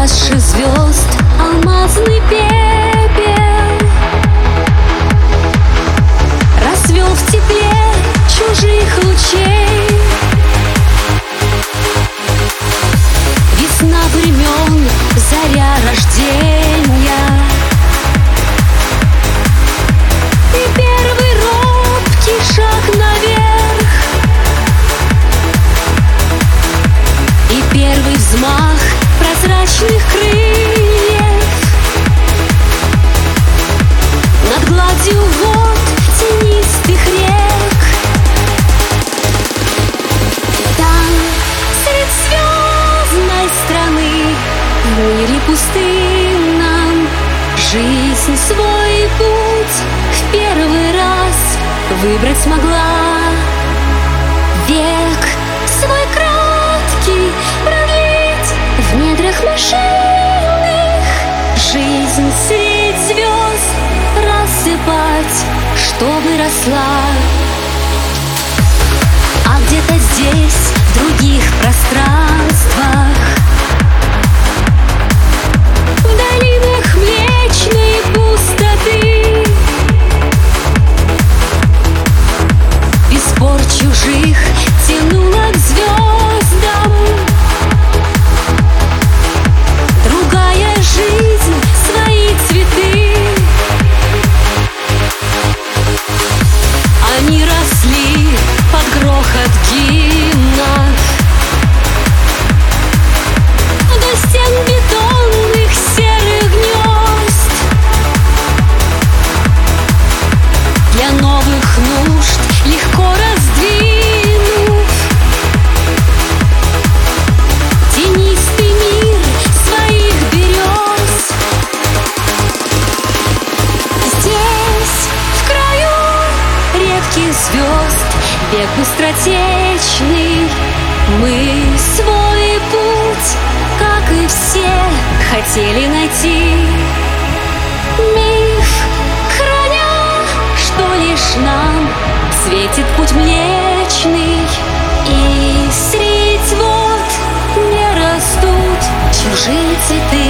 паши звезд Алмазный пень. Мире пустынном Жизнь свой путь В первый раз выбрать смогла. Век свой краткий продлить В недрах машинных. Жизнь средь звезд рассыпать Чтобы росла. А где-то здесь, в других пространствах быстротечный Мы свой путь, как и все, хотели найти. Миф, храня, что лишь нам Светит путь млечный И средь вод не растут чужие цветы